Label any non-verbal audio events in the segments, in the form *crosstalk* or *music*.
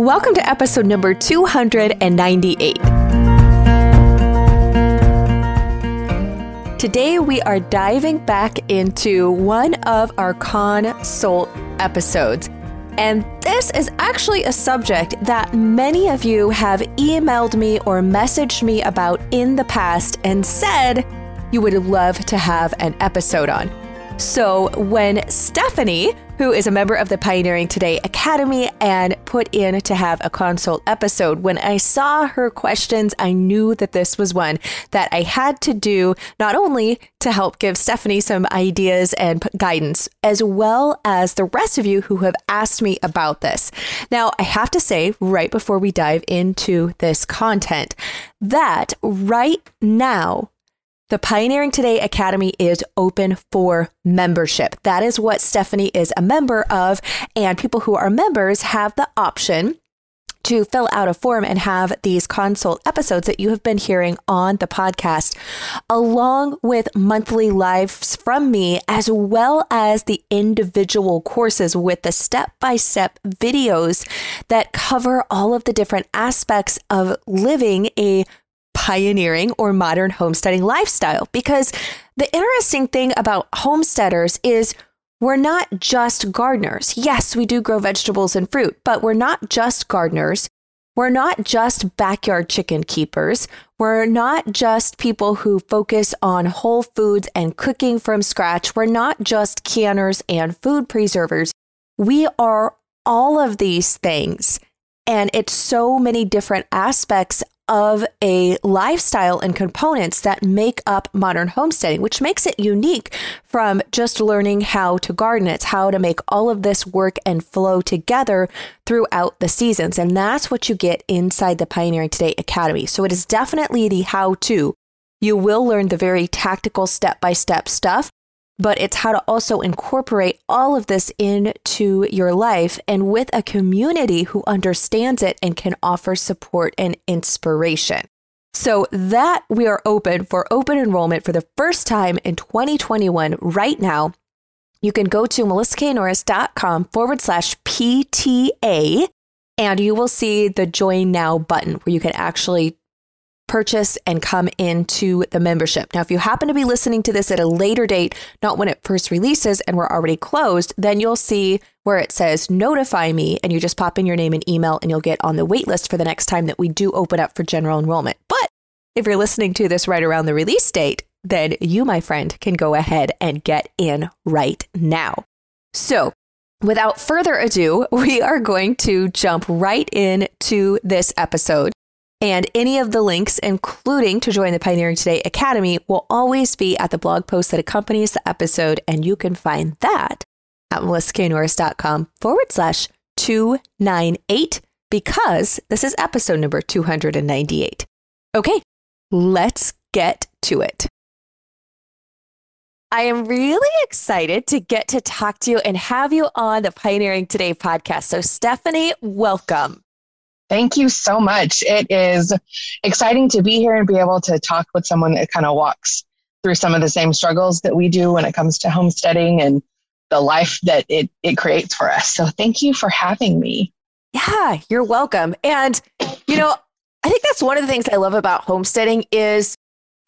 Welcome to episode number 298. Today, we are diving back into one of our consult episodes. And this is actually a subject that many of you have emailed me or messaged me about in the past and said you would love to have an episode on. So, when Stephanie, who is a member of the Pioneering Today Academy and put in to have a consult episode, when I saw her questions, I knew that this was one that I had to do not only to help give Stephanie some ideas and guidance, as well as the rest of you who have asked me about this. Now, I have to say, right before we dive into this content, that right now, the Pioneering Today Academy is open for membership. That is what Stephanie is a member of. And people who are members have the option to fill out a form and have these consult episodes that you have been hearing on the podcast, along with monthly lives from me, as well as the individual courses with the step by step videos that cover all of the different aspects of living a pioneering or modern homesteading lifestyle. Because the interesting thing about homesteaders is we're not just gardeners. Yes, we do grow vegetables and fruit, but we're not just gardeners. We're not just backyard chicken keepers. We're not just people who focus on whole foods and cooking from scratch. We're not just canners and food preservers. We are all of these things. And it's so many different aspects of a lifestyle and components that make up modern homesteading, which makes it unique from just learning how to garden. It's how to make all of this work and flow together throughout the seasons. And that's what you get inside the Pioneering Today Academy. So it is definitely the how to. You will learn the very tactical step by step stuff but it's how to also incorporate all of this into your life and with a community who understands it and can offer support and inspiration. So that we are open for open enrollment for the first time in 2021 right now. You can go to melissaknorris.com forward slash PTA and you will see the join now button where you can actually purchase and come into the membership. Now, if you happen to be listening to this at a later date, not when it first releases and we're already closed, then you'll see where it says notify me and you just pop in your name and email and you'll get on the wait list for the next time that we do open up for general enrollment. But if you're listening to this right around the release date, then you, my friend, can go ahead and get in right now. So, without further ado, *laughs* we are going to jump right into this episode. And any of the links, including to join the Pioneering Today Academy, will always be at the blog post that accompanies the episode. And you can find that at melissaknorris.com forward slash 298 because this is episode number 298. Okay, let's get to it. I am really excited to get to talk to you and have you on the Pioneering Today podcast. So, Stephanie, welcome. Thank you so much. It is exciting to be here and be able to talk with someone that kind of walks through some of the same struggles that we do when it comes to homesteading and the life that it, it creates for us. So thank you for having me. Yeah, you're welcome. And, you know, I think that's one of the things I love about homesteading is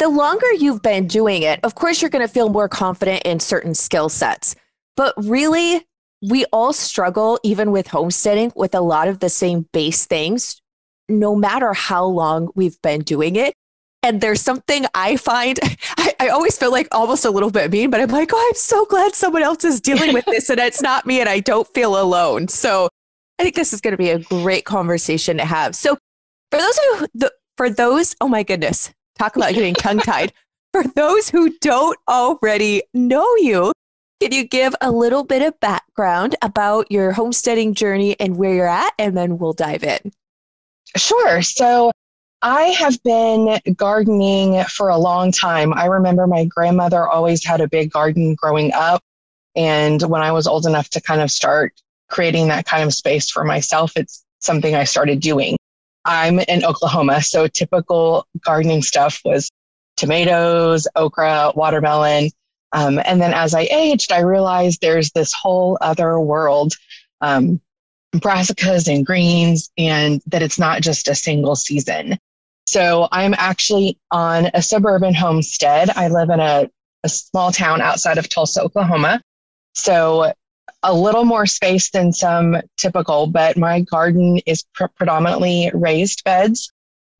the longer you've been doing it, of course, you're going to feel more confident in certain skill sets. But really, we all struggle, even with homesteading, with a lot of the same base things, no matter how long we've been doing it. And there's something I find, *laughs* I, I, always feel like almost a little bit mean, but I'm like, oh, I'm so glad someone else is dealing with this and it's not me and I don't feel alone. So I think this is going to be a great conversation to have. So for those who, the, for those, oh my goodness, talk about getting tongue tied. For those who don't already know you, can you give a little bit of background about your homesteading journey and where you're at? And then we'll dive in. Sure. So I have been gardening for a long time. I remember my grandmother always had a big garden growing up. And when I was old enough to kind of start creating that kind of space for myself, it's something I started doing. I'm in Oklahoma, so typical gardening stuff was tomatoes, okra, watermelon. Um, and then as I aged, I realized there's this whole other world um, brassicas and greens and that it's not just a single season. So I'm actually on a suburban homestead. I live in a, a small town outside of Tulsa, Oklahoma. So a little more space than some typical, but my garden is pr- predominantly raised beds.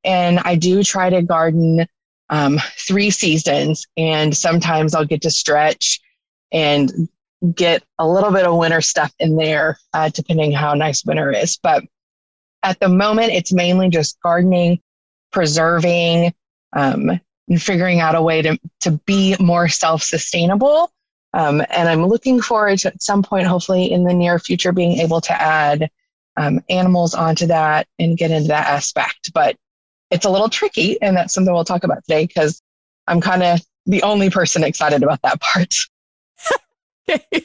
And I do try to garden um, three seasons, and sometimes I'll get to stretch and get a little bit of winter stuff in there, uh, depending how nice winter is. But at the moment, it's mainly just gardening, preserving, um, and figuring out a way to, to be more self sustainable. Um, and I'm looking forward to at some point, hopefully in the near future, being able to add um, animals onto that and get into that aspect. But it's a little tricky, and that's something we'll talk about today because I'm kind of the only person excited about that part. *laughs*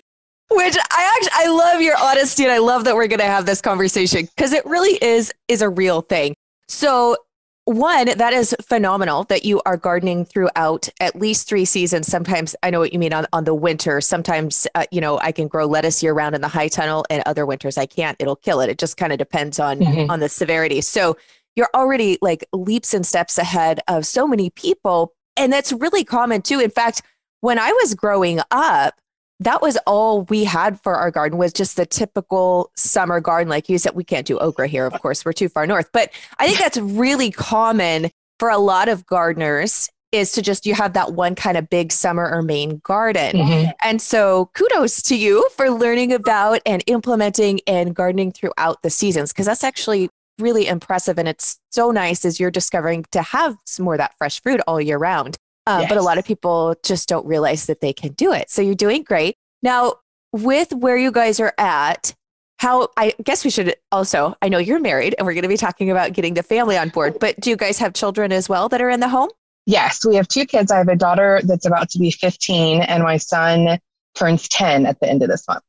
Which I actually I love your honesty and I love that we're going to have this conversation because it really is is a real thing. So one that is phenomenal that you are gardening throughout at least three seasons sometimes i know what you mean on, on the winter sometimes uh, you know i can grow lettuce year round in the high tunnel and other winters i can't it'll kill it it just kind of depends on mm-hmm. on the severity so you're already like leaps and steps ahead of so many people and that's really common too. In fact when i was growing up that was all we had for our garden was just the typical summer garden. Like you said we can't do okra here of course we're too far north. But i think that's really common for a lot of gardeners is to just you have that one kind of big summer or main garden. Mm-hmm. and so kudos to you for learning about and implementing and gardening throughout the seasons because that's actually really impressive and it's so nice as you're discovering to have some more of that fresh fruit all year round um, yes. But a lot of people just don't realize that they can do it. So you're doing great. Now, with where you guys are at, how I guess we should also, I know you're married and we're going to be talking about getting the family on board, but do you guys have children as well that are in the home? Yes, we have two kids. I have a daughter that's about to be 15, and my son turns 10 at the end of this month.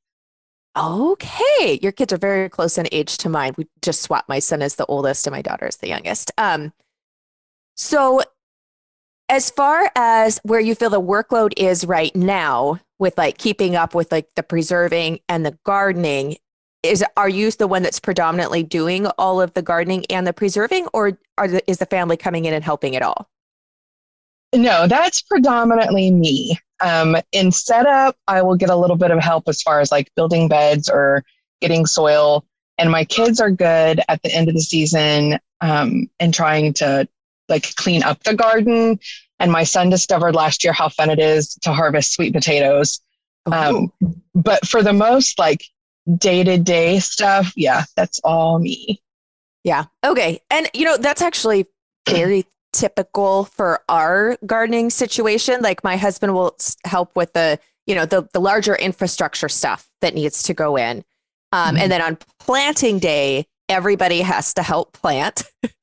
Okay. Your kids are very close in age to mine. We just swapped. My son is the oldest and my daughter is the youngest. Um, so as far as where you feel the workload is right now with like keeping up with like the preserving and the gardening is are you the one that's predominantly doing all of the gardening and the preserving or are the, is the family coming in and helping at all no that's predominantly me um, in setup i will get a little bit of help as far as like building beds or getting soil and my kids are good at the end of the season um, and trying to like clean up the garden. And my son discovered last year how fun it is to harvest sweet potatoes. Um, but for the most like day to day stuff, yeah, that's all me. Yeah. Okay. And you know, that's actually very typical for our gardening situation. Like my husband will help with the, you know, the the larger infrastructure stuff that needs to go in. Um, mm-hmm. And then on planting day, everybody has to help plant *laughs*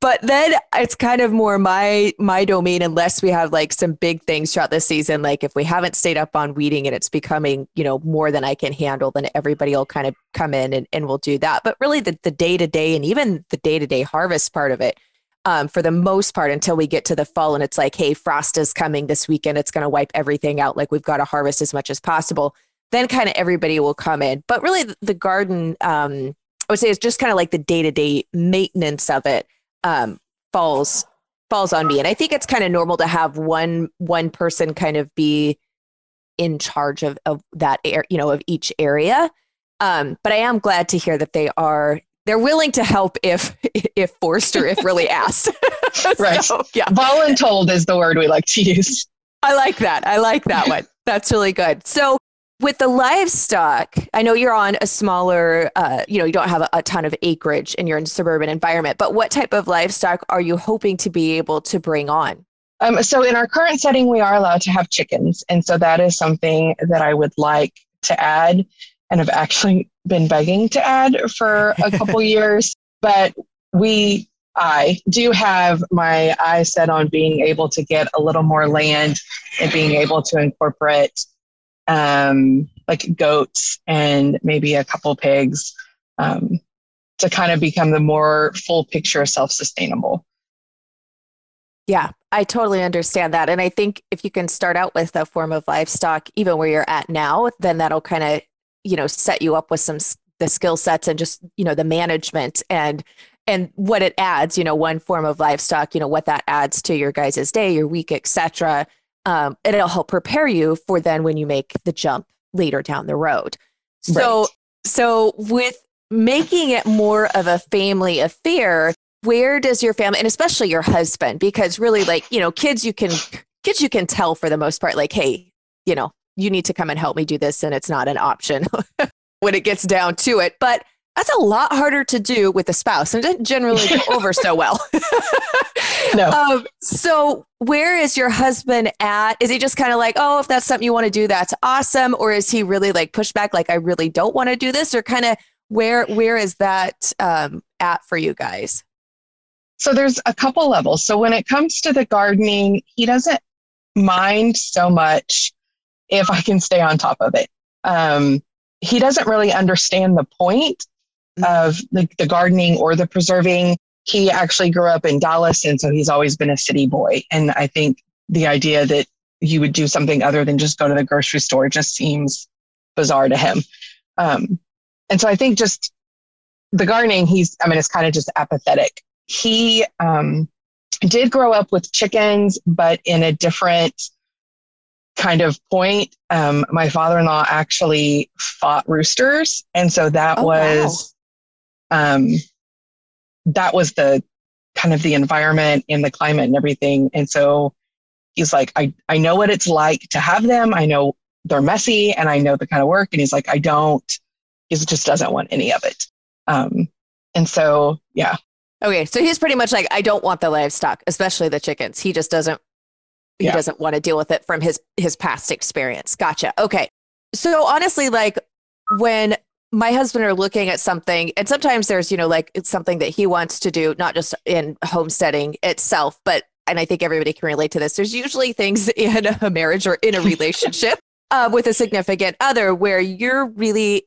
but then it's kind of more my my domain unless we have like some big things throughout the season like if we haven't stayed up on weeding and it's becoming you know more than i can handle then everybody will kind of come in and, and we'll do that but really the, the day-to-day and even the day-to-day harvest part of it um, for the most part until we get to the fall and it's like hey frost is coming this weekend. It's going to wipe everything out. Like we've got to harvest as much as possible. Then kind of everybody will come in. But really the, garden um, I would say it's just kind of like the day to day maintenance of it um, falls falls on me, and I think it's kind of normal to have one one person kind of be in charge of of that air, you know, of each area. Um, but I am glad to hear that they are they're willing to help if *laughs* if forced or if really asked. *laughs* right. So, yeah. Voluntold is the word we like to use. I like that. I like that one. That's really good. So with the livestock, I know you're on a smaller, uh, you know, you don't have a, a, ton of acreage and you're in a suburban environment, but what type of livestock are you hoping to be able to bring on? Um, so, in our current setting, we are allowed to have chickens. And so that is something that I would like to add and have actually been begging to add for a *laughs* couple years. But we, I do have my eyes set on being able to get a little more land and being able to incorporate um, like goats and maybe a couple pigs um, to kind of become the more full picture self sustainable. Yeah, I totally understand that. And I think if you can start out with a form of livestock, even where you're at now, then that'll kind of, you know, set you up with some the skill sets and just you know the management and and what it adds you know one form of livestock you know what that adds to your guys' day your week etc um, and it'll help prepare you for then when you make the jump later down the road so right. so with making it more of a family affair where does your family and especially your husband because really like you know kids you can kids you can tell for the most part like hey you know you need to come and help me do this and it's not an option *laughs* when it gets down to it but that's a lot harder to do with a spouse and it generally go *laughs* over so well no. *laughs* Um, so where is your husband at is he just kind of like oh if that's something you want to do that's awesome or is he really like push back like i really don't want to do this or kind of where where is that um, at for you guys so there's a couple levels. So when it comes to the gardening, he doesn't mind so much if I can stay on top of it. Um, he doesn't really understand the point of the, the gardening or the preserving. He actually grew up in Dallas, and so he's always been a city boy. And I think the idea that you would do something other than just go to the grocery store just seems bizarre to him. Um, and so I think just the gardening, he's, I mean, it's kind of just apathetic he um, did grow up with chickens, but in a different kind of point. Um, my father in law actually fought roosters. And so that oh, was. Wow. Um, that was the kind of the environment and the climate and everything. And so he's like, I, I know what it's like to have them. I know they're messy and I know the kind of work. And he's like, I don't, he just doesn't want any of it. Um, and so, yeah, Okay, so he's pretty much like, I don't want the livestock, especially the chickens. He just doesn't. He yeah. doesn't want to deal with it from his his past experience. Gotcha. Okay, so honestly, like when my husband are looking at something, and sometimes there's you know like it's something that he wants to do, not just in homesteading itself, but and I think everybody can relate to this. There's usually things *laughs* in a marriage or in a relationship *laughs* uh, with a significant other where you're really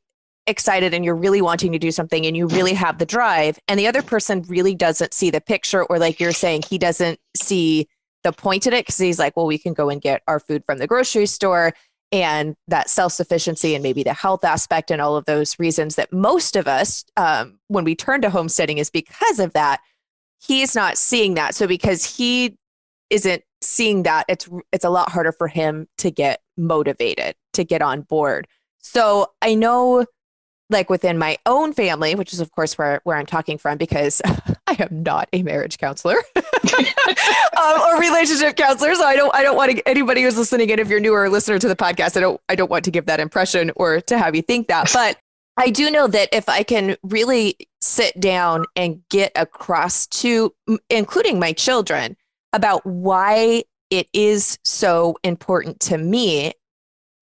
excited and you're really wanting to do something and you really have the drive and the other person really doesn't see the picture or like you're saying he doesn't see the point in it because he's like well we can go and get our food from the grocery store and that self-sufficiency and maybe the health aspect and all of those reasons that most of us um, when we turn to homesteading is because of that he's not seeing that. So because he isn't seeing that it's it's a lot harder for him to get motivated to get on board. So i know like within my own family, which is of course where, where I'm talking from because *laughs* I am not a marriage counselor *laughs* um, or relationship counselor. So I don't I don't want to, anybody who's listening and if you're newer or listener to the podcast, I don't I don't want to give that impression or to have you think that. But I do know that if I can really sit down and get across to including my children about why it is so important to me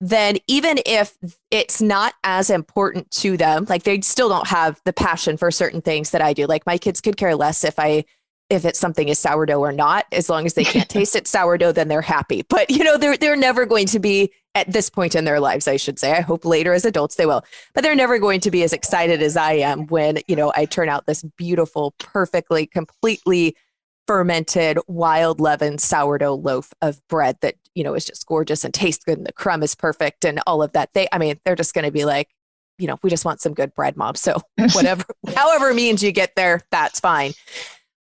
then even if it's not as important to them, like they still don't have the passion for certain things that I do. Like my kids could care less if I if it's something is sourdough or not, as long as they can't *laughs* taste it sourdough, then they're happy. But you know, they're they're never going to be at this point in their lives, I should say. I hope later as adults they will. But they're never going to be as excited as I am when, you know, I turn out this beautiful, perfectly, completely fermented wild leaven sourdough loaf of bread that you know is just gorgeous and tastes good and the crumb is perfect and all of that they i mean they're just going to be like you know we just want some good bread mom so *laughs* whatever however means you get there that's fine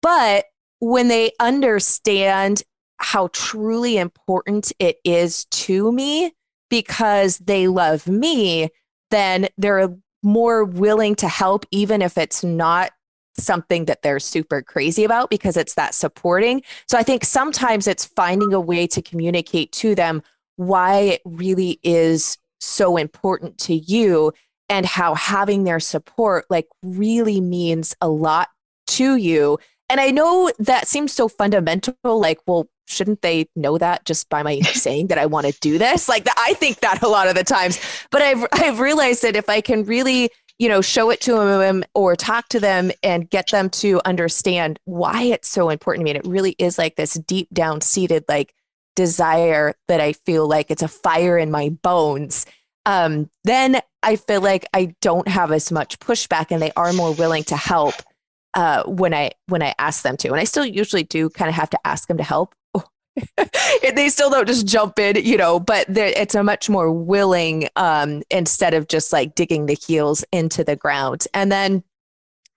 but when they understand how truly important it is to me because they love me then they're more willing to help even if it's not something that they're super crazy about because it's that supporting. So I think sometimes it's finding a way to communicate to them why it really is so important to you and how having their support like really means a lot to you. And I know that seems so fundamental like well shouldn't they know that just by my *laughs* saying that I want to do this? Like I think that a lot of the times, but I've I've realized that if I can really you know, show it to them or talk to them and get them to understand why it's so important to me. And it really is like this deep down seated like desire that I feel like it's a fire in my bones. Um, then I feel like I don't have as much pushback and they are more willing to help uh, when I when I ask them to. And I still usually do kind of have to ask them to help *laughs* they still don't just jump in, you know, but it's a much more willing um, instead of just like digging the heels into the ground. And then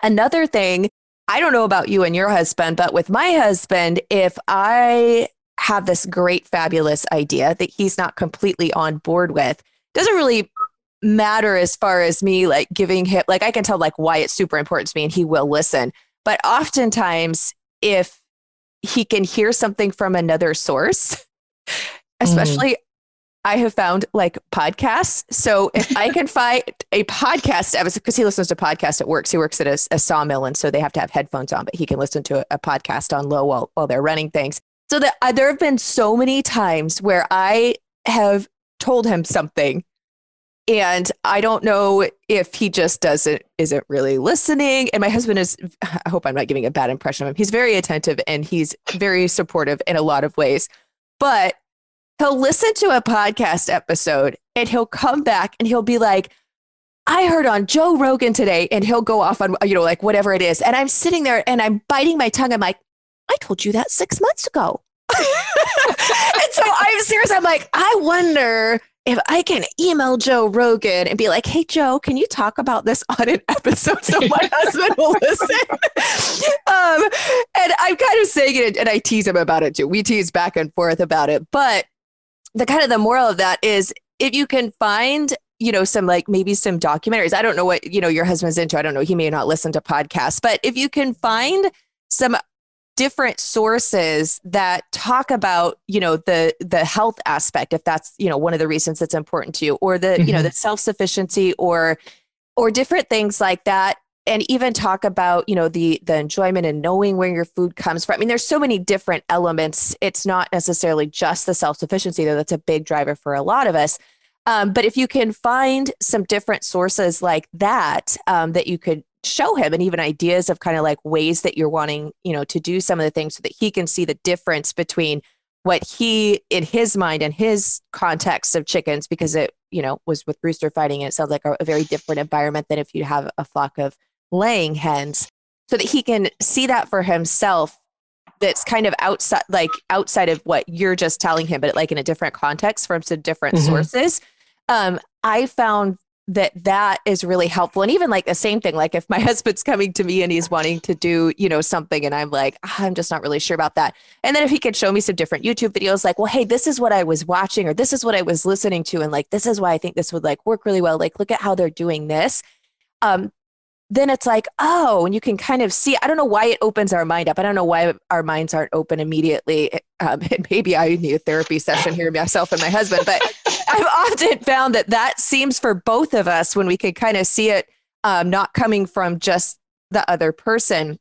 another thing, I don't know about you and your husband, but with my husband, if I have this great, fabulous idea that he's not completely on board with, doesn't really matter as far as me like giving him like I can tell like why it's super important to me and he will listen. But oftentimes if he can hear something from another source, *laughs* especially mm. I have found like podcasts. So if I can *laughs* find a podcast episode, because he listens to podcasts at work, he works at a, a, sawmill, and so they have to have headphones on, but he can listen to a, a podcast on low while, while they're running things. So that uh, there have been so many times where I have told him something and I don't know if he just doesn't isn't really listening. And my husband is I hope I'm not giving a bad impression of him. He's very attentive and he's very supportive in a lot of ways. But he'll listen to a podcast episode and he'll come back and he'll be like, I heard on Joe Rogan today, and he'll go off on, you know, like whatever it is. And I'm sitting there and I'm biting my tongue. I'm like, I told you that six months ago. *laughs* and so I'm serious. I'm like, I wonder if I can email Joe Rogan and be like, hey, Joe, can you talk about this *laughs* on an episode so my *laughs* husband will listen? um, and I'm kind of saying it and I tease him about it too. We tease back and forth about it. But the kind of the moral of that is if you can find you know some like maybe some documentaries i don't know what you know your husband's into i don't know he may not listen to podcasts but if you can find some different sources that talk about you know the the health aspect if that's you know one of the reasons that's important to you or the mm-hmm. you know mm-hmm. the self-sufficiency or or different things like that and even talk about you know the the enjoyment and knowing where your food comes from i mean there's so many different elements it's not necessarily just the self-sufficiency though that's a big driver for a lot of us um, but if you can find some different sources like that um, that you could show him and even ideas of kind of like ways that you're wanting you know to do some of the things so that he can see the difference between what he in his mind and his context of chickens because it you know was with rooster fighting and it sounds like a, a very different environment than if you have a flock of laying hens so that he can see that for himself that's kind of outside like outside of what you're just telling him but like in a different context from some different mm-hmm. sources um, i found that that is really helpful. And even like the same thing like if my *laughs* husband's coming to me and he's wanting to do you know something and i'm like ah, i'm just not really sure about that. And then if he could show me some different youtube videos like well hey this is what i was watching or this is what i was listening to and like this is why i think this would like work really well. Like look at how they're doing this. Um then it's like, oh, and you can kind of see. I don't know why it opens our mind up. I don't know why our minds aren't open immediately. *laughs* Um, and *laughs* maybe I need a therapy session here, myself and my husband. But *laughs* I've often found that that seems for both of us when we can kind of see it um, not coming from just the other person,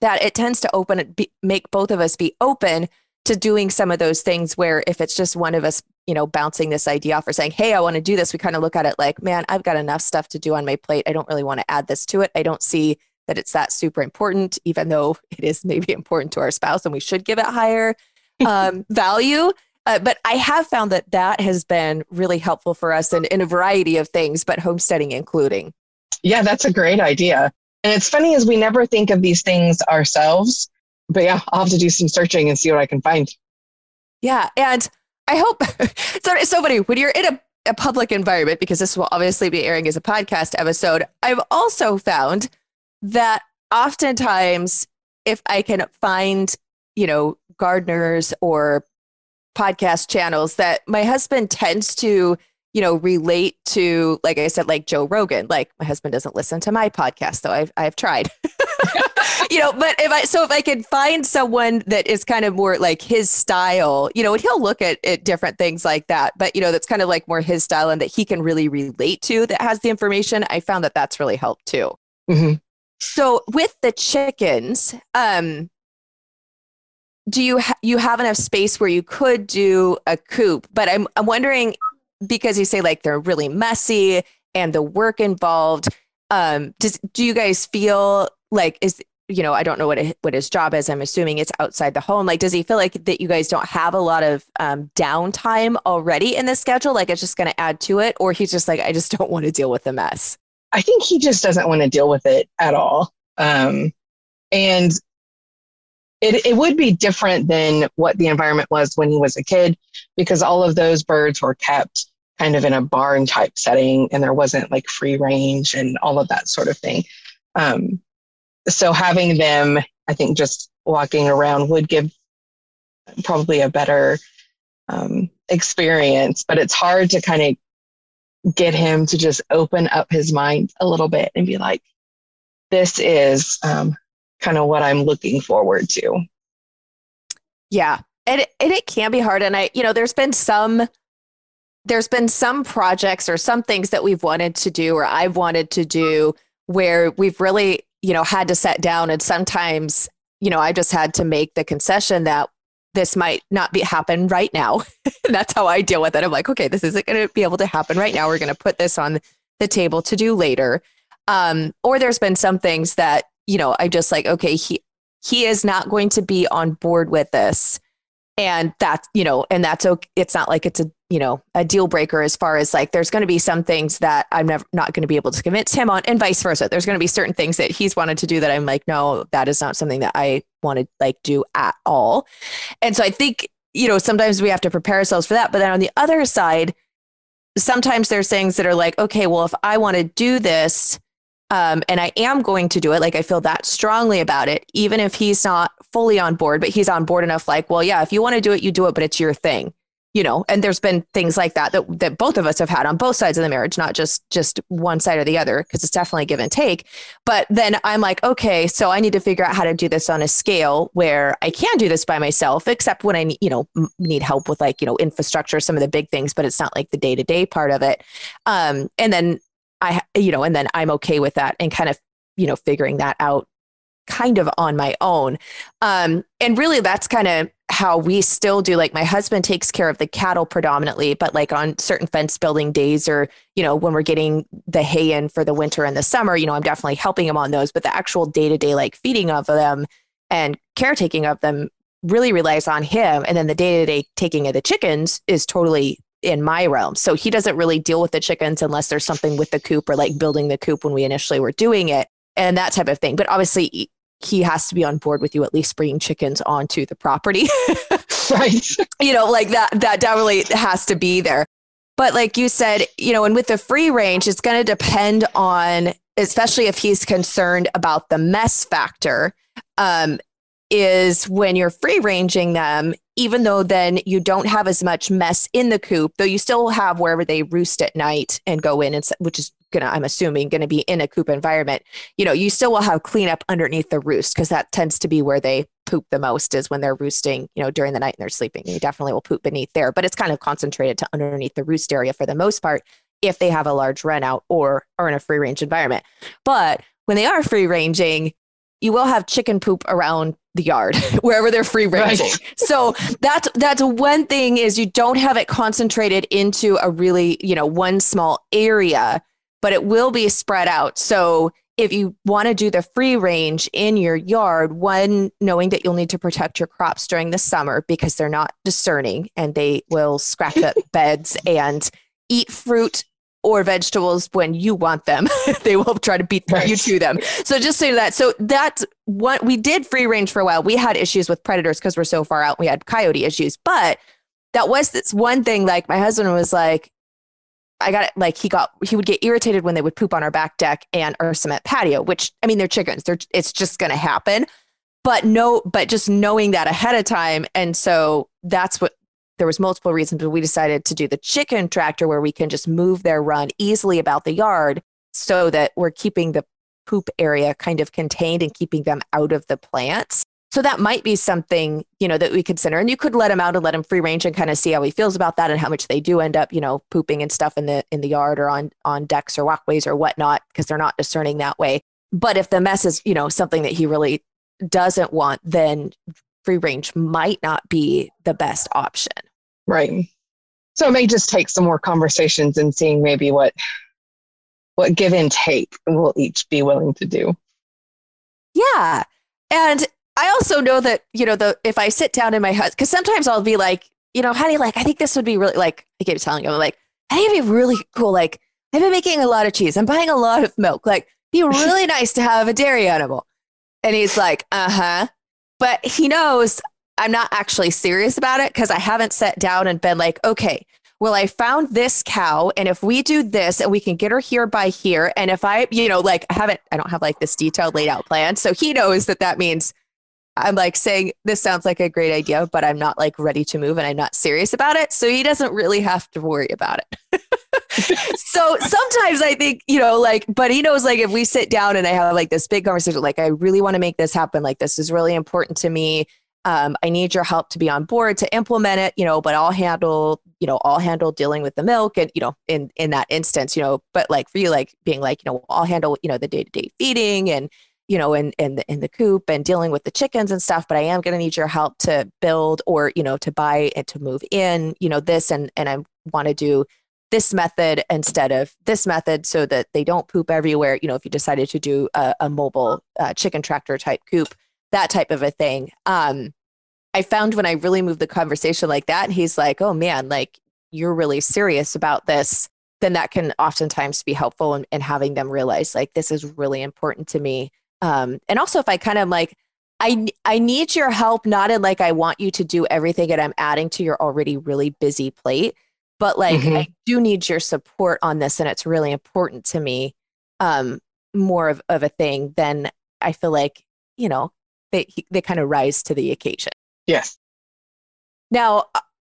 that it tends to open, be, make both of us be open to doing some of those things where if it's just one of us you know bouncing this idea off or saying hey i want to do this we kind of look at it like man i've got enough stuff to do on my plate. I don't really want to add this to it. I don't see that it's that super important even though *laughs* it is maybe important to our spouse and we should give it higher um, *laughs* value. Uh, but i have found that that has been really helpful for us in, in a variety of things but homesteading including. Yeah that's a great idea. And it's funny as we never think of these things ourselves but yeah, I'll have to do some searching and see what I can find. Yeah. And I hope *laughs* so, so funny when you're in a, a public environment, because this will obviously be airing as a podcast episode. I've also found that oftentimes, if I can find, you know, gardeners or podcast channels that my husband tends to you know, relate to, like I said, like Joe Rogan. Like my husband doesn't listen to my podcast, though I've I've tried. *laughs* you know, but if I so if I could find someone that is kind of more like his style, you know, and he'll look at, at different things like that, but you know, that's kind of like more his style and that he can really relate to that has the information. I found that that's really helped too. Mm-hmm. So with the chickens, um, do you ha- you have enough space where you could do a coop? But I'm I'm wondering because you say like they're really messy and the work involved. Um, does do you guys feel like is you know I don't know what it, what his job is. I'm assuming it's outside the home. Like, does he feel like that you guys don't have a lot of um, downtime already in the schedule? Like it's just going to add to it, or he's just like I just don't want to deal with the mess. I think he just doesn't want to deal with it at all. Um, and it, it would be different than what the environment was when he was a kid because all of those birds were kept kind of in a barn type setting and there wasn't like free range and all of that sort of thing. Um, so having them, I think just walking around would give probably a better um, experience, but it's hard to kind of get him to just open up his mind a little bit and be like, this is um, kind of what I'm looking forward to. Yeah. And it, and it can be hard. And I, you know, there's been some, there's been some projects or some things that we've wanted to do or I've wanted to do where we've really, you know, had to set down and sometimes, you know, I just had to make the concession that this might not be happen right now. *laughs* that's how I deal with it. I'm like, okay, this isn't going to be able to happen right now. We're going to put this on the table to do later. Um, or there's been some things that you know, I'm just like, okay, he he is not going to be on board with this. And that's, you know, and that's okay. It's not like it's a, you know, a deal breaker as far as like there's going to be some things that I'm never not going to be able to convince him on and vice versa. There's going to be certain things that he's wanted to do that I'm like, no, that is not something that I want to like do at all. And so I think, you know, sometimes we have to prepare ourselves for that. But then on the other side, sometimes there's things that are like, okay, well, if I want to do this, um, and I am going to do it. Like I feel that strongly about it, even if he's not fully on board, but he's on board enough. Like, well, yeah, if you want to do it, you do it, but it's your thing, you know. And there's been things like that that that both of us have had on both sides of the marriage, not just just one side or the other, because it's definitely give and take. But then I'm like, okay, so I need to figure out how to do this on a scale where I can do this by myself, except when I you know need help with like you know infrastructure, some of the big things, but it's not like the day to day part of it. Um, and then I, you know, and then I'm okay with that and kind of, you know, figuring that out kind of on my own. Um, and really, that's kind of how we still do. Like, my husband takes care of the cattle predominantly, but like on certain fence building days or, you know, when we're getting the hay in for the winter and the summer, you know, I'm definitely helping him on those. But the actual day to day, like feeding of them and caretaking of them really relies on him. And then the day to day taking of the chickens is totally in my realm. So he doesn't really deal with the chickens unless there's something with the coop or like building the coop when we initially were doing it and that type of thing. But obviously, he has to be on board with you at least bringing chickens onto the property. *laughs* right. You know, like that, that definitely has to be there. But like you said, you know, and with the free range, it's going to depend on, especially if he's concerned about the mess factor. Um, is when you're free ranging them, even though then you don't have as much mess in the coop, though you still have wherever they roost at night and go in, and which is gonna, I'm assuming, gonna be in a coop environment. You know, you still will have cleanup underneath the roost because that tends to be where they poop the most is when they're roosting. You know, during the night and they're sleeping. They definitely will poop beneath there, but it's kind of concentrated to underneath the roost area for the most part if they have a large run out or are in a free range environment. But when they are free ranging, you will have chicken poop around the yard *laughs* wherever they're free ranging. Right. so that's that's one thing is you don't have it concentrated into a really, you know, one small area, but it will be spread out. So if you want to do the free range in your yard, one knowing that you'll need to protect your crops during the summer because they're not discerning and they will scratch up *laughs* beds and eat fruit or vegetables when you want them. *laughs* they will try to beat right. you to them. So just say that. So that's what we did free range for a while. We had issues with predators because we're so far out. We had coyote issues, but that was this one thing. Like my husband was like, I got it. Like he got, he would get irritated when they would poop on our back deck and our cement patio, which I mean, they're chickens. They're, it's just going to happen. But no, but just knowing that ahead of time. And so that's what there was multiple reasons, but we decided to do the chicken tractor where we can just move their run easily about the yard so that we're keeping the poop area kind of contained and keeping them out of the plants. So that might be something, you know, that we consider. And you could let him out and let him free range and kind of see how he feels about that and how much they do end up, you know, pooping and stuff in the in the yard or on on decks or walkways or whatnot, because they're not discerning that way. But if the mess is, you know, something that he really doesn't want, then free range might not be the best option. Right. So it may just take some more conversations and seeing maybe what what give and take we'll each be willing to do. Yeah. And I also know that, you know, the if I sit down in my hut, because sometimes I'll be like, you know, honey, like I think this would be really like I keep telling him, like, I think it'd be really cool. Like, I've been making a lot of cheese. I'm buying a lot of milk. Like, be really *laughs* nice to have a dairy animal. And he's like, uh-huh. but he knows I'm not actually serious about it because I haven't sat down and been like, okay, well, I found this cow, and if we do this, and we can get her here by here, and if I, you know, like I haven't, I don't have like this detailed laid out plan, so he knows that that means I'm like saying this sounds like a great idea, but I'm not like ready to move, and I'm not serious about it, so he doesn't really have to worry about it. *laughs* so sometimes I think, you know, like, but he knows, like, if we sit down and I have like this big conversation, like, I really want to make this happen, like, this is really important to me um, I need your help to be on board to implement it, you know, but I'll handle, you know, I'll handle dealing with the milk and, you know, in, in that instance, you know, but like for you, like being like, you know, I'll handle, you know, the day to day feeding and, you know, in, in the, in the coop and dealing with the chickens and stuff, but I am going to need your help to build or, you know, to buy and to move in, you know, this and, and I want to do this method instead of this method so that they don't poop everywhere. You know, if you decided to do a, a mobile uh, chicken tractor type coop, that type of a thing. Um, I found when I really moved the conversation like that, and he's like, oh man, like you're really serious about this, then that can oftentimes be helpful in, in having them realize like this is really important to me. Um, and also if I kind of like, I I need your help, not in like I want you to do everything and I'm adding to your already really busy plate, but like mm-hmm. I do need your support on this and it's really important to me. Um, more of, of a thing than I feel like, you know, they they kind of rise to the occasion. Yes. Now,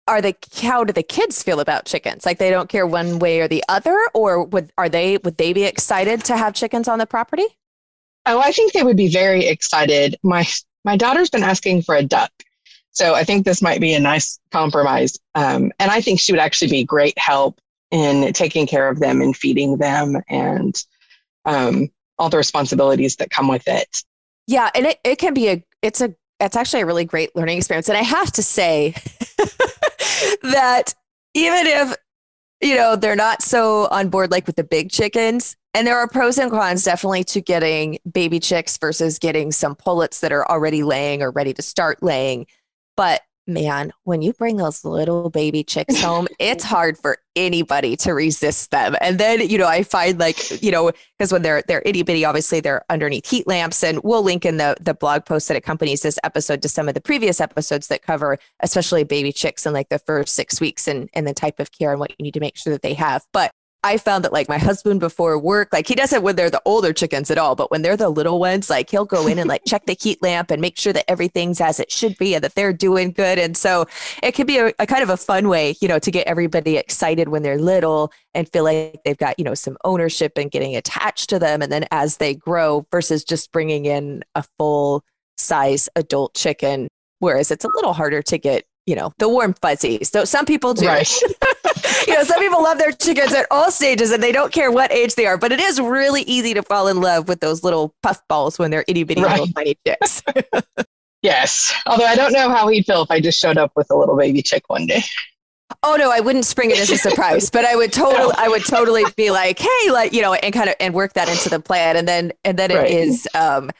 are the how do the kids feel about chickens? Like they don't care one way or the other, or would are they would they be excited to have chickens on the property? Oh, I think they would be very excited. My my daughter's been asking for a duck, so I think this might be a nice compromise. Um, and I think she would actually be great help in taking care of them and feeding them and um, all the responsibilities that come with it. Yeah, and it, it can be a it's a it's actually a really great learning experience. And I have to say *laughs* that even if, you know, they're not so on board like with the big chickens, and there are pros and cons definitely to getting baby chicks versus getting some pullets that are already laying or ready to start laying. But man, when you bring those little baby chicks home, it's *laughs* hard for anybody to resist them. And then, you know, I find like, you know, because when they're they're itty bitty, obviously they're underneath heat lamps. And we'll link in the the blog post that accompanies this episode to some of the previous episodes that cover especially baby chicks in like the first six weeks and and the type of care and what you need to make sure that they have. But I found that like my husband before work, like he doesn't when they're the older chickens at all, but when they're the little ones, like he'll go in and like check the heat lamp and make sure that everything's as it should be and that they're doing good. And so it can be a, a kind of a fun way, you know, to get everybody excited when they're little and feel like they've got, you know, some ownership and getting attached to them. And then as they grow versus just bringing in a full size adult chicken, whereas it's a little harder to get you know, the warm fuzzies. So some people do. Right. *laughs* you know, some people love their chickens at all stages and they don't care what age they are, but it is really easy to fall in love with those little puff balls when they're itty bitty right. little tiny chicks. *laughs* yes. Although I don't know how he'd feel if I just showed up with a little baby chick one day. Oh no, I wouldn't spring it as a surprise, but I would totally, I would totally be like, hey, like you know, and kind of and work that into the plan, and then and then right. it is, um,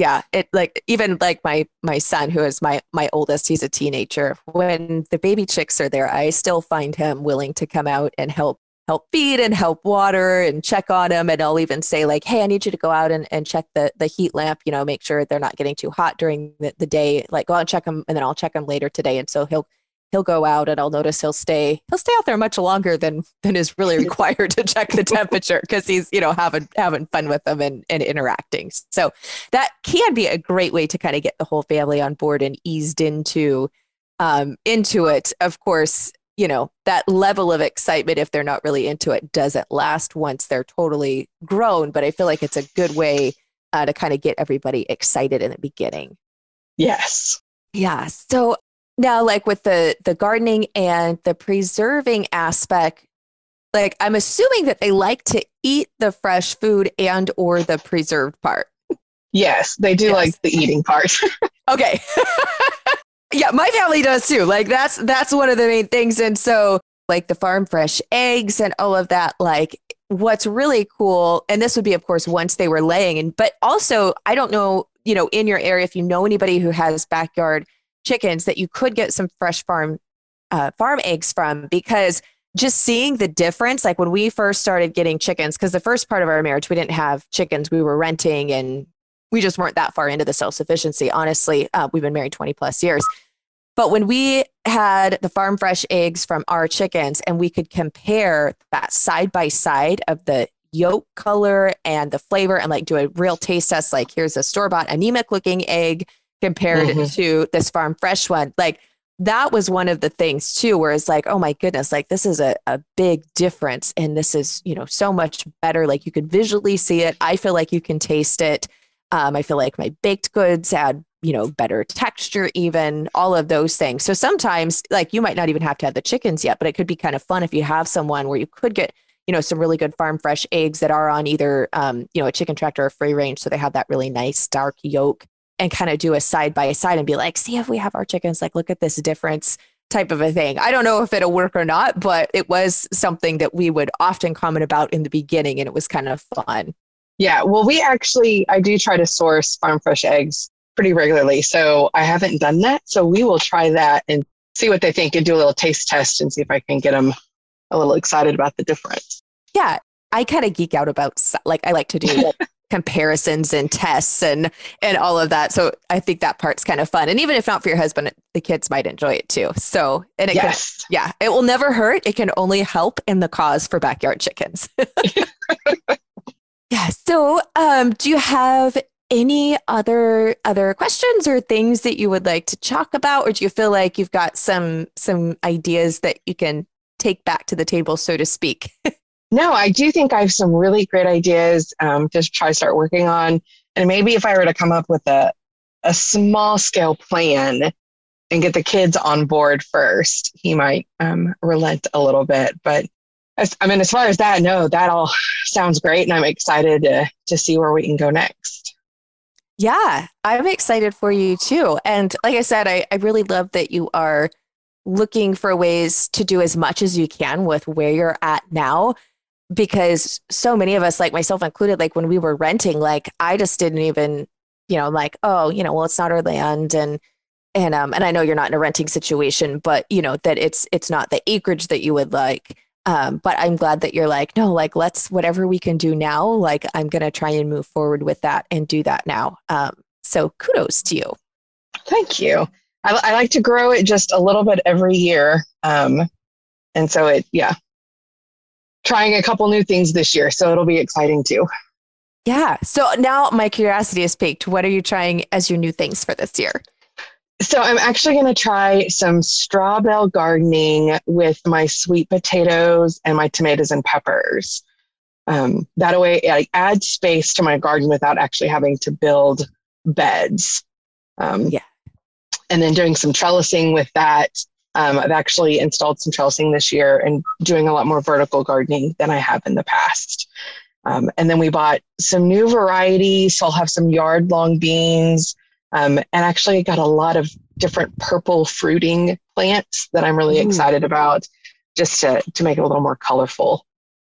yeah it like even like my my son who is my my oldest he's a teenager. When the baby chicks are there i still find him willing to come out and help help feed and help water and check on them and i'll even say like hey i need you to go out and, and check the the heat lamp you know make sure they're not getting too hot during the, the day. Like go out and check them and then i'll check them later today. And so he'll he'll go out and I'll notice he'll stay he'll stay out there much longer than than is really required to check the temperature because he's you know having having fun with them and, and interacting. So that can be a great way to kind of get the whole family on board and eased into um, into it. Of course, you know that level of excitement if they're not really into it doesn't last once they're totally grown. But I feel like it's a good way uh, to kind of get everybody excited in the beginning. Yes. Yeah. So now like with the the gardening and the preserving aspect like i'm assuming that they like to eat the fresh food and or the preserved part. Yes they do yes. like the eating part. *laughs* Okay. *laughs* Yeah my family does too. Like that's that's one of the main things. And so like the farm fresh eggs and all of that like what's really cool and this would be of course once they were laying. And but also i don't know you know in your area if you know anybody who has backyard chickens that you could get some fresh farm uh, farm eggs from because just seeing the difference like when we first started getting chickens because the first part of our marriage we didn't have chickens we were renting and we just weren't that far into the self sufficiency. Honestly, uh, we've been married 20 plus years. But when we had the farm fresh eggs from our chickens and we could compare that side by side of the yolk color and the flavor and like do a real taste test, like here's a store bought anemic looking egg compared mm-hmm. to this farm fresh one, like that was one of the things too, where it's like, oh my goodness, like this is a, a big difference. And this is, you know, so much better. Like you could visually see it. I feel like you can taste it. Um, I feel like my baked goods add, you know, better texture, even all of those things. So sometimes, like, you might not even have to have the chickens yet, but it could be kind of fun if you have someone where you could get, you know, some really good farm fresh eggs that are on either, um, you know, a chicken tractor or free range. So they have that really nice dark yolk and kind of do a side by side and be like, see if we have our chickens, like, look at this difference type of a thing. I don't know if it'll work or not, but it was something that we would often comment about in the beginning and it was kind of fun. Yeah, well, we actually, I do try to source farm fresh eggs pretty regularly. So I haven't done that. So we will try that and see what they think and do a little taste test and see if I can get them a little excited about the difference. Yeah, I kind of geek out about like I like to do *laughs* comparisons and tests and and all of that. So I think that part's kind of fun. And even if not for your husband, the kids might enjoy it too. So and it yes. can, yeah, it will never hurt. It can only help in the cause for backyard chickens. *laughs* yeah. So um do you have any other other questions or things that you would like to talk about or do you feel like you've got some some ideas that you can take back to the table so to speak *laughs* no, I do think I have some really great ideas um, to try to start working on. And maybe if I were to come up with a, a small scale plan and get the kids on board first, he might um, relent a little bit. But as, I mean, as far as that, no, that all sounds great. And I'm excited to, to see where we can go next. Yeah, I'm excited for you too. And like I said, I, I really love that you are looking for ways to do as much as you can with where you're at now because so many of us, like myself included, like when we were renting, like I just didn't even, you know, like, oh, you know, well, it's not our land and and um and I know you're not in a renting situation, but you know, that it's it's not the acreage that you would like. Um, but I'm glad that you're like, no, like let's whatever we can do now, like I'm gonna try and move forward with that and do that now. Um, so kudos to you. Thank you. I, I like to grow it just a little bit every year. Um, and so it, yeah, trying a couple new things this year. So it'll be exciting too. Yeah. So now my curiosity is piqued. What are you trying as your new things for this year? So I'm actually going to try some straw bale gardening with my sweet potatoes and my tomatoes and peppers. Um, that way, I add space to my garden without actually having to build beds. Um, yeah. And then doing some trellising with that um, I've actually installed some trellising this year and doing a lot more vertical gardening than I have in the past. Um, and then we bought some new varieties. So I'll have some yard long beans. Um, and actually, I got a lot of different purple fruiting plants that I'm really Ooh. excited about just to, to make it a little more colorful.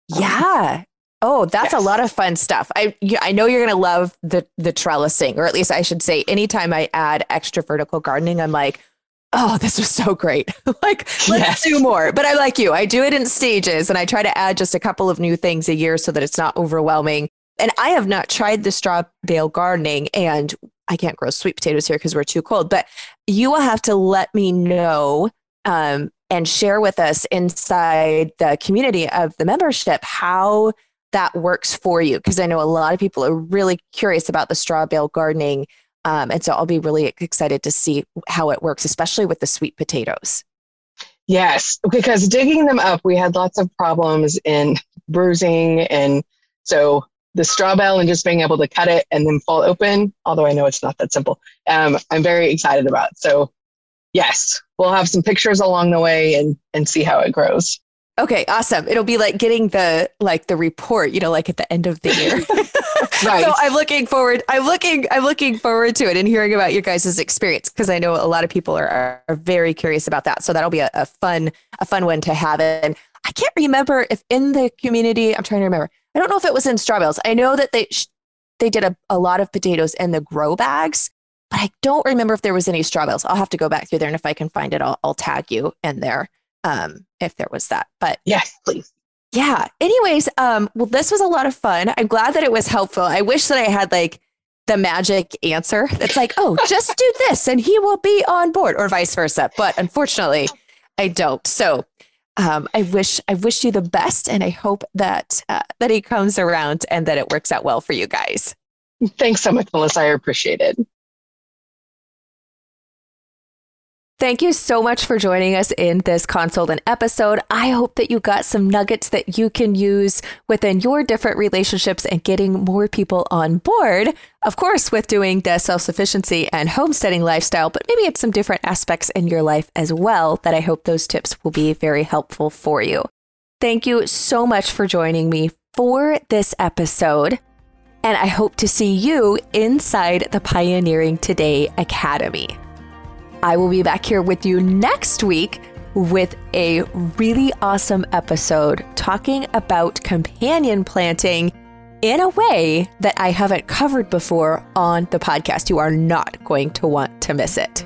Yeah. Oh, that's yes. a lot of fun stuff. I I know you're gonna love the the trellising, or at least I should say, anytime I add extra vertical gardening, I'm like, oh, this was so great. *laughs* like, let's yes. do more. But I like you. I do it in stages and I try to add just a couple of new things a year so that it's not overwhelming. And I have not tried the straw bale gardening and I can't grow sweet potatoes here because we're too cold, but you will have to let me know um, and share with us inside the community of the membership how that works for you. Because I know a lot of people are really curious about the straw bale gardening um, and so I'll be really excited to see how it works, especially with the sweet potatoes. Yes, because digging them up, we had lots of problems in bruising. And so the straw bale and just being able to cut it and then fall open, although I know it's not that simple, um, I'm very excited about. So, yes, we'll have some pictures along the way and, and see how it grows. Okay, awesome. It'll be like getting the like the report, you know, like at the end of the year. *laughs* *laughs* right. So I'm looking forward. I'm looking. I'm looking forward to it and hearing about your guys' experience because I know a lot of people are, are very curious about that. So that'll be a, a fun a fun one to have. And I can't remember if in the community. I'm trying to remember. I don't know if it was in straw bales. I know that they they did a, a lot of potatoes in the grow bags, but I don't remember if there was any straw bales. I'll have to go back through there, and if I can find it, I'll, I'll tag you in there um, if there was that. But yes, please. Yeah. Anyways, um, well, this was a lot of fun. I'm glad that it was helpful. I wish that I had like the magic answer. It's like, oh, *laughs* just do this and he will be on board, or vice versa. But unfortunately, I don't. So um, I wish I wish you the best, and I hope that uh, that he comes around and that it works out well for you guys. Thanks so much, Melissa. I appreciate it. Thank you so much for joining us in this consultant episode. I hope that you got some nuggets that you can use within your different relationships and getting more people on board. Of course, with doing the self sufficiency and homesteading lifestyle, but maybe it's some different aspects in your life as well that I hope those tips will be very helpful for you. Thank you so much for joining me for this episode. And I hope to see you inside the Pioneering Today Academy. I will be back here with you next week with a really awesome episode talking about companion planting in a way that I haven't covered before on the podcast. You are not going to want to miss it.